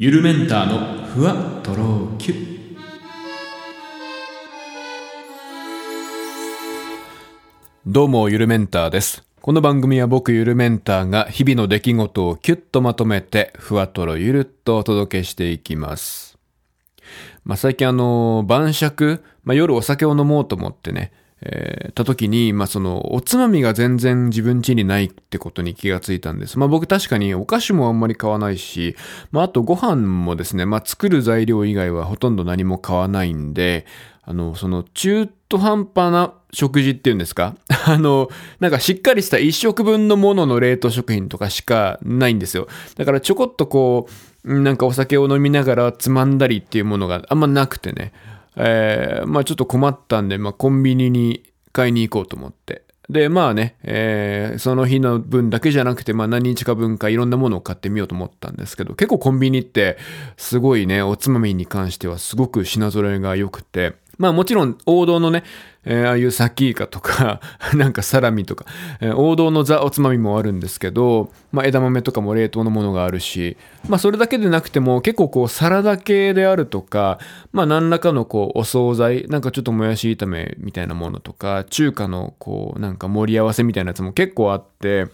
ゆるメンターのふわとろきゅどうもゆるメンターです。この番組は僕ゆるメンターが日々の出来事をキュッとまとめてふわとろゆるっとお届けしていきます。まあ最近あの晩酌、まあ、夜お酒を飲もうと思ってねえー、た時に、まあ、その、おつまみが全然自分家にないってことに気がついたんです。まあ、僕確かにお菓子もあんまり買わないし、まあ、あとご飯もですね、まあ、作る材料以外はほとんど何も買わないんで、あの、その、中途半端な食事っていうんですか？あの、なんかしっかりした一食分のものの冷凍食品とかしかないんですよ。だからちょこっとこう、なんかお酒を飲みながらつまんだりっていうものがあんまなくてね。えー、まあちょっと困ったんで、まあコンビニに買いに行こうと思って。で、まあね、えー、その日の分だけじゃなくて、まあ何日か分かいろんなものを買ってみようと思ったんですけど、結構コンビニってすごいね、おつまみに関してはすごく品揃えが良くて、まあもちろん王道のね、えー、ああいうサキイカとか なんかサラミとか、えー、王道のザおつまみもあるんですけど、まあ枝豆とかも冷凍のものがあるし、まあそれだけでなくても結構こうサラダ系であるとか、まあ何らかのこうお惣菜、なんかちょっともやし炒めみたいなものとか、中華のこうなんか盛り合わせみたいなやつも結構あって、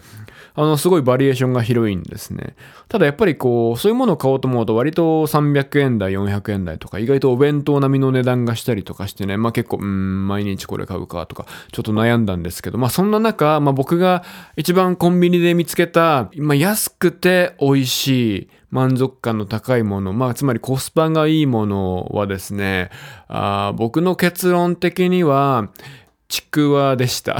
あの、すごいバリエーションが広いんですね。ただやっぱりこう、そういうものを買おうと思うと割と300円台、400円台とか、意外とお弁当並みの値段がしたりとかしてね、まあ結構、うん、毎日これ買うかとか、ちょっと悩んだんですけど、まあそんな中、まあ僕が一番コンビニで見つけた、まあ安くて美味しい、満足感の高いもの、まあ、つまりコスパがいいものはですね、あ僕の結論的には、ちくわでした。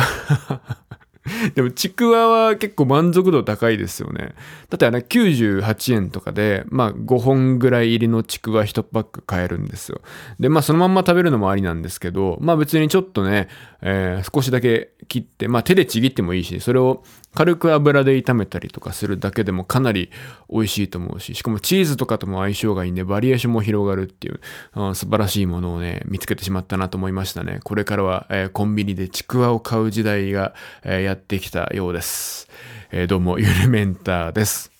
でもちくわは結構満足度高いですよね。だってあれ98円とかで、まあ5本ぐらい入りのちくわ1パック買えるんですよ。で、まあそのまんま食べるのもありなんですけど、まあ別にちょっとね、えー、少しだけ切って、まあ手でちぎってもいいし、それを軽く油で炒めたりとかするだけでもかなり美味しいと思うし、しかもチーズとかとも相性がいいんで、バリエーションも広がるっていう、うん、素晴らしいものをね、見つけてしまったなと思いましたね。これからは、えー、コンビニでちくわを買う時代が、えー、やってきたようです。えー、どうも、ゆるメンターです。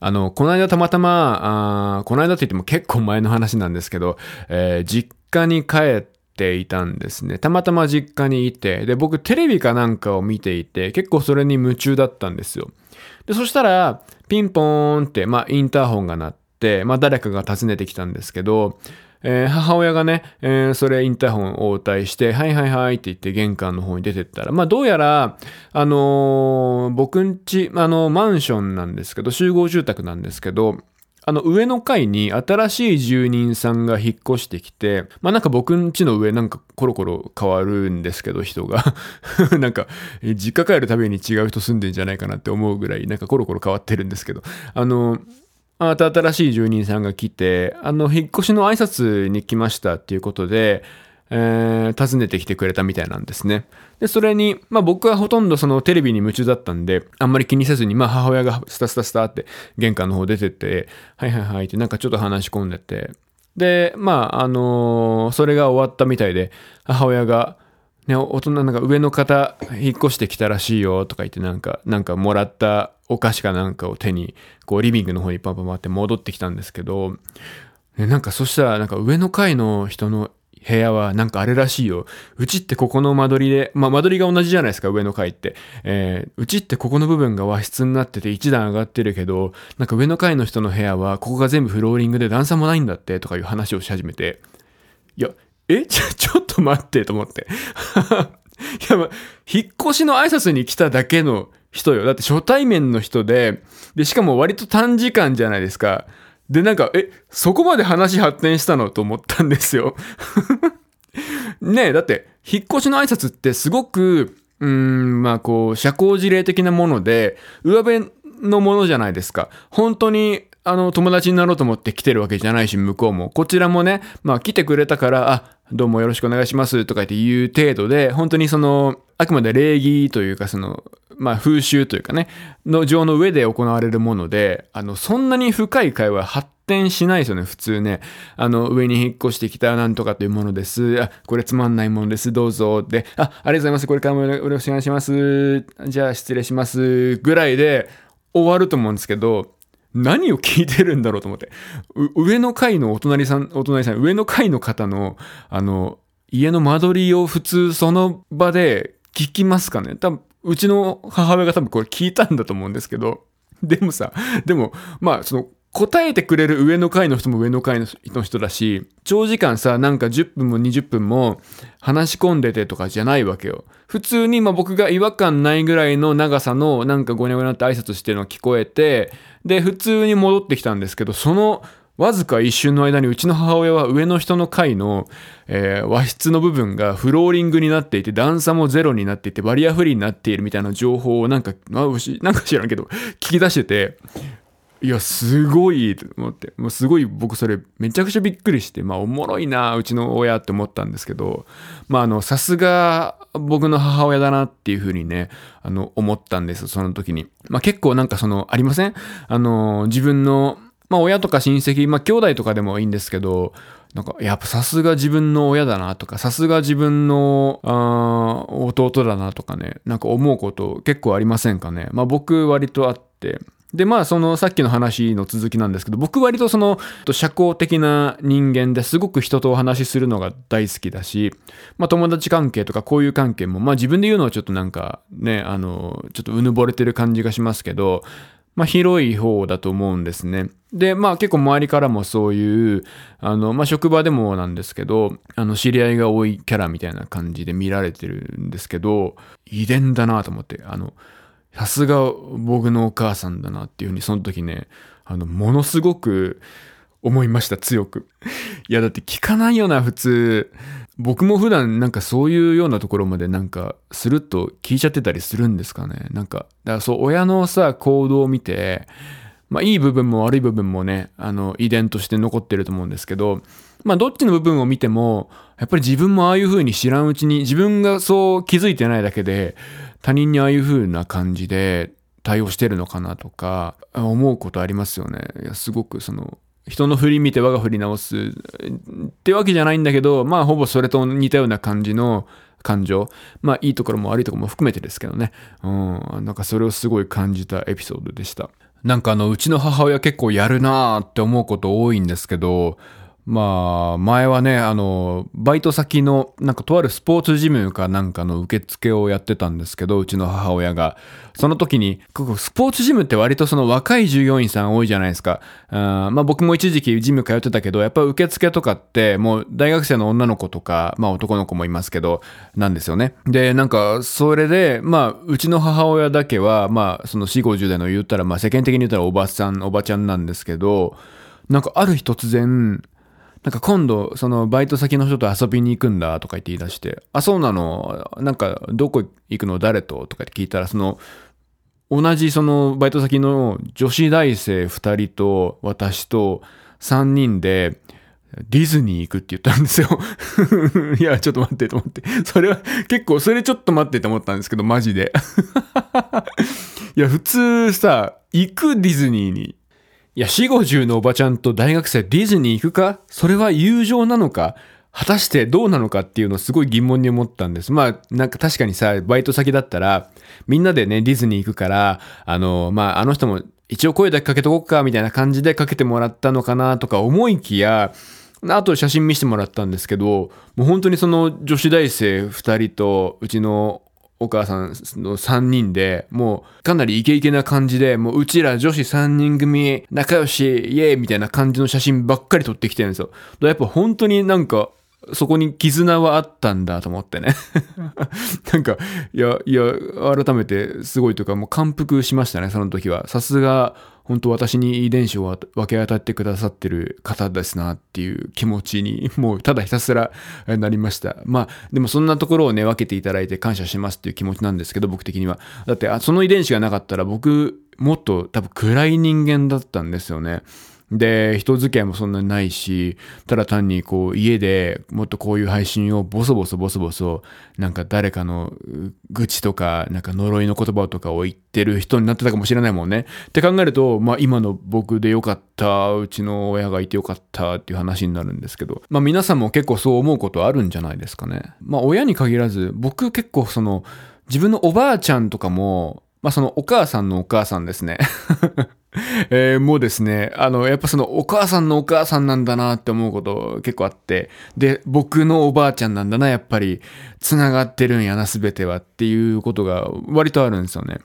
あの、この間たまたま、あこの間って言っても結構前の話なんですけど、えー、実家に帰って、ていたんですね。たまたま実家にいて、で、僕テレビかなんかを見ていて、結構それに夢中だったんですよ。で、そしたら、ピンポーンって、まあ、インターホンが鳴って、まあ、誰かが訪ねてきたんですけど、えー、母親がね、えー、それインターホンを応対して、はいはいはいって言って玄関の方に出てったら、まあどうやら、あのー、僕んち、あの、マンションなんですけど、集合住宅なんですけど、あの上の階に新しい住人さんが引っ越してきて、まあなんか僕ん家の上なんかコロコロ変わるんですけど人が。なんか実家帰るたびに違う人住んでんじゃないかなって思うぐらいなんかコロコロ変わってるんですけど、あの、また新しい住人さんが来て、あの引っ越しの挨拶に来ましたっていうことで、えー、訪ねてきてくれたみたいなんですね。で、それに、まあ僕はほとんどそのテレビに夢中だったんで、あんまり気にせずに、まあ母親がスタスタスタって玄関の方出てって、はいはいはいってなんかちょっと話し込んでて、で、まああのー、それが終わったみたいで、母親が、ね、大人なんか上の方引っ越してきたらしいよとか言ってなんか、なんかもらったお菓子かなんかを手に、こうリビングの方にパンパン回って戻ってきたんですけど、ね、なんかそしたらなんか上の階の人の部屋はなんかあれらしいよ。うちってここの間取りで、まあ間取りが同じじゃないですか、上の階って。えー、うちってここの部分が和室になってて一段上がってるけど、なんか上の階の人の部屋はここが全部フローリングで段差もないんだってとかいう話をし始めて、いや、え？ちょ、ちょっと待ってと思って。いや、ま引っ越しの挨拶に来ただけの人よ。だって初対面の人で、で、しかも割と短時間じゃないですか。で、なんか、え、そこまで話発展したのと思ったんですよ。ねえ、だって、引っ越しの挨拶ってすごく、うん、まあこう、社交辞令的なもので、上辺のものじゃないですか。本当に、あの、友達になろうと思って来てるわけじゃないし、向こうも。こちらもね、まあ来てくれたから、あ、どうもよろしくお願いしますとか言って言う程度で、本当にその、あくまで礼儀というか、その、まあ風習というかね、の上の上で行われるもので、あの、そんなに深い会話発展しないですよね、普通ね。あの、上に引っ越してきたなんとかというものです。あ、これつまんないものです。どうぞ。で、あ、ありがとうございます。これからもよろしくお願いします。じゃあ失礼します。ぐらいで終わると思うんですけど、何を聞いてるんだろうと思って。上の階のお隣さん、お隣さん、上の階の方の、あの、家の間取りを普通その場で聞きますかね多、うちの母親が多分これ聞いたんだと思うんですけど、でもさ、でも、まあ、その、答えてくれる上の階の人も上の階の人だし、長時間さ、なんか10分も20分も話し込んでてとかじゃないわけよ。普通にまあ僕が違和感ないぐらいの長さのなんかゴニャゴニャって挨拶してるのが聞こえて、で、普通に戻ってきたんですけど、そのわずか一瞬の間にうちの母親は上の人の階の、えー、和室の部分がフローリングになっていて段差もゼロになっていてバリアフリーになっているみたいな情報をなんか、まあ、なんか知らんけど聞き出してていや、すごいと思って、もうすごい僕それめちゃくちゃびっくりして、まあおもろいな、うちの親って思ったんですけど、まああの、さすが僕の母親だなっていうふうにね、あの、思ったんです、その時に。まあ結構なんかその、ありません？あの、自分の、まあ親とか親戚、まあ兄弟とかでもいいんですけど、なんか、やっぱさすが自分の親だなとか、さすが自分の、あ弟だなとかね、なんか思うこと結構ありませんかね。まあ僕割とあって、で、まあ、そのさっきの話の続きなんですけど、僕割とその、社交的な人間ですごく人とお話しするのが大好きだし、まあ、友達関係とかこういう関係も、まあ、自分で言うのはちょっとなんかね、あの、ちょっとうぬぼれてる感じがしますけど、まあ、広い方だと思うんですね。で、まあ結構周りからもそういう、あの、まあ職場でもなんですけど、あの、知り合いが多いキャラみたいな感じで見られてるんですけど、遺伝だなと思って、あの、さすが僕のお母さんだなっていうふうにその時ね、あの、ものすごく思いました、強く。いや、だって聞かないよな、普通。僕も普段なんかそういうようなところまでなんかスルッと聞いちゃってたりするんですかね。なんか、だからそう、親のさ、行動を見て、まあいい部分も悪い部分もね、あの、遺伝として残ってると思うんですけど、まあどっちの部分を見ても、やっぱり自分もああいう風に知らんうちに、自分がそう気づいてないだけで、他人にああいう風な感じで対応してるのかなとか思うことありますよね。いやすごくその人の振り見て我が振り直すってわけじゃないんだけどまあほぼそれと似たような感じの感情。まあいいところも悪いところも含めてですけどね。うん。なんかそれをすごい感じたエピソードでした。なんかあのうちの母親結構やるなーって思うこと多いんですけどまあ、前はね、あの、バイト先の、なんかとあるスポーツジムかなんかの受付をやってたんですけど、うちの母親が。その時に、スポーツジムって割とその若い従業員さん多いじゃないですか。あまあ僕も一時期ジム通ってたけど、やっぱ受付とかってもう大学生の女の子とか、まあ男の子もいますけど、なんですよね。で、なんか、それで、まあ、うちの母親だけは、まあ、その4、50代の言ったら、まあ世間的に言ったらおばさん、おばちゃんなんですけど、なんかある日突然、なんか今度、そのバイト先の人と遊びに行くんだとか言って言い出して、あ、そうなの？なんかどこ行くの？誰と？とかって聞いたら、その、同じそのバイト先の女子大生2人と私と3人でディズニー行くって言ったんですよ。いや、ちょっと待ってと思って。それは結構、それちょっと待ってと思ったんですけど、マジで。いや、普通さ、行くディズニーにいや、四五十のおばちゃんと大学生ディズニー行くか？それは友情なのか？果たしてどうなのかっていうのをすごい疑問に思ったんです。まあ、なんか確かにさ、バイト先だったら、みんなでね、ディズニー行くから、あの、まあ、あの人も一応声だけかけとこっか、みたいな感じでかけてもらったのかなとか思いきや、あと写真見せてもらったんですけど、もう本当にその女子大生2人とうちのお母さんの3人で、もうかなりイケイケな感じで、もううちら女子3人組仲良し、イエーイみたいな感じの写真ばっかり撮ってきてるんですよ。やっぱ本当になんか、そこに絆はあったんだと思ってね なんか、いや、いや、改めてすごいというか、もう感服しましたね、その時は。さすが、本当私に遺伝子を分け与ってくださってる方ですなっていう気持ちに、もうただひたすらなりました。まあ、でもそんなところをね、分けていただいて感謝しますっていう気持ちなんですけど、僕的には。だって、その遺伝子がなかったら僕、もっと多分暗い人間だったんですよね。で、人付き合いもそんなにないし、ただ単にこう家でもっとこういう配信をボソボソボソボソ、なんか誰かの愚痴とか、なんか呪いの言葉とかを言ってる人になってたかもしれないもんね。って考えると、まあ今の僕でよかった、うちの親がいてよかったっていう話になるんですけど、まあ皆さんも結構そう思うことあるんじゃないですかね。まあ親に限らず、僕結構その、自分のおばあちゃんとかも、まあそのお母さんのお母さんですね えー、もうですね、あの、やっぱそのお母さんのお母さんなんだなって思うこと結構あって、で、僕のおばあちゃんなんだな、やっぱり、繋がってるんやな、すべてはっていうことが割とあるんですよね。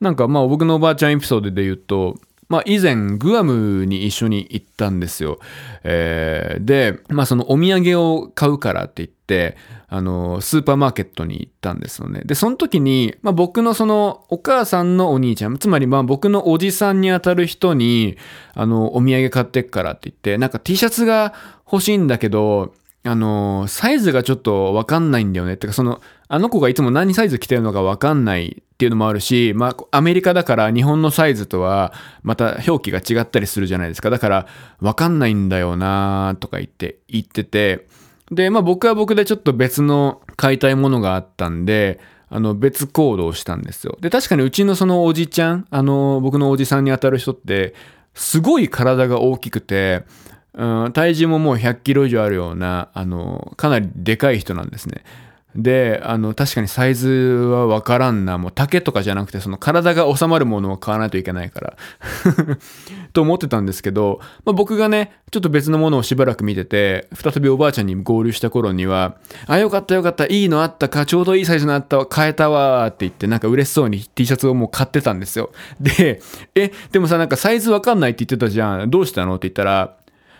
なんかまあ僕のおばあちゃんエピソードで言うと、まあ以前グアムに一緒に行ったんですよ。えー、で、まあそのお土産を買うからって言って、あの、スーパーマーケットに行ったんですよね。で、その時に、まあ僕のそのお母さんのお兄ちゃん、つまりまあ僕のおじさんにあたる人に、あの、お土産買ってっからって言って、なんか T シャツが欲しいんだけど、あの、サイズがちょっとわかんないんだよね。ってか、その、あの子がいつも何サイズ着てるのかわかんないっていうのもあるし、まあ、アメリカだから日本のサイズとはまた表記が違ったりするじゃないですか。だから、わかんないんだよなとか言って、言ってて、で、まあ僕は僕でちょっと別の買いたいものがあったんで、あの別行動したんですよ。で、確かにうちのそのおじちゃん、あの僕のおじさんにあたる人って、すごい体が大きくて、体重ももう100キロ以上あるような、あの、かなりでかい人なんですね。で、あの、確かにサイズはわからんな。もう竹とかじゃなくて、その体が収まるものを買わないといけないから と思ってたんですけど、まあ、僕がね、ちょっと別のものをしばらく見てて、再びおばあちゃんに合流した頃には、あ、よかったよかった、いいのあったか、ちょうどいいサイズのあったわ、買えたわって言って、なんか嬉しそうに T シャツをもう買ってたんですよ。で、え、でもさ、なんかサイズわかんないって言ってたじゃん。どうしたの？って言ったら、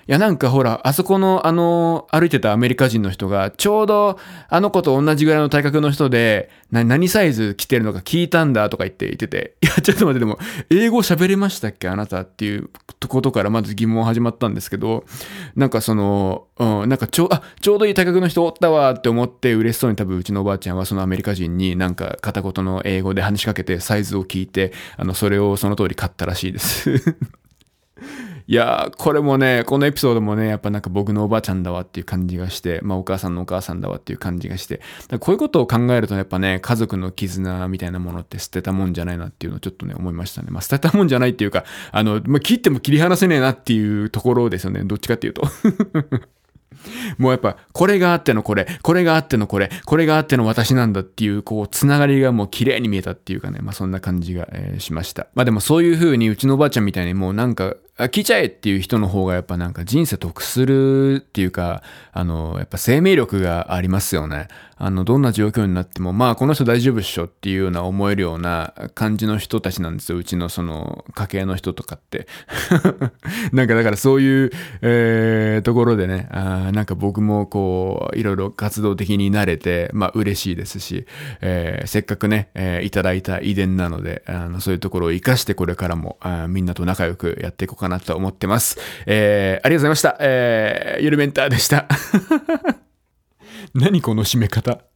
いやなんかほら、あそこのあの、歩いてたアメリカ人の人が、ちょうどあの子と同じぐらいの体格の人で、何サイズ着てるのか聞いたんだとか言って言ってて、いや、ちょっと待って、でも、英語喋れましたっけあなたっていうことからまず疑問始まったんですけど、なんかその、うん、なんかちょ、あ、ちょうどいい体格の人おったわって思って嬉しそうに多分うちのおばあちゃんはそのアメリカ人になんか片言の英語で話しかけてサイズを聞いて、あの、それをその通り買ったらしいです。いやー、これもね、このエピソードもね、やっぱなんか僕のおばあちゃんだわっていう感じがして、まあお母さんのお母さんだわっていう感じがして、こういうことを考えるとやっぱね、家族の絆みたいなものって捨てたもんじゃないなっていうのをちょっとね、思いましたね。まあ捨てたもんじゃないっていうか、あの、まあ切っても切り離せねえなっていうところですよね。どっちかっていうと もうやっぱ、これがあってのこれ、これがあってのこれ、これがあっての私なんだっていう、こう、つながりがもう綺麗に見えたっていうかね、まあそんな感じが、えー、しました。まあでもそういう風にうちのおばあちゃんみたいにもうなんか、聞いちゃえっていう人の方がやっぱなんか人生得するっていうか、あの、やっぱ生命力がありますよね。あの、どんな状況になっても、まあこの人大丈夫っしょっていうような思えるような感じの人たちなんですよ。うちのその家系の人とかって。なんかだからそういう、えー、ところでね、あなんか僕もこう、いろいろ活動的になれて、まあ嬉しいですし、えー、せっかくね、えー、いただいた遺伝なので、あのそういうところを活かしてこれからもあみんなと仲良くやっていこうかなと思ってます。えー、ありがとうございました。えー、ゆるメンターでした。何この締め方？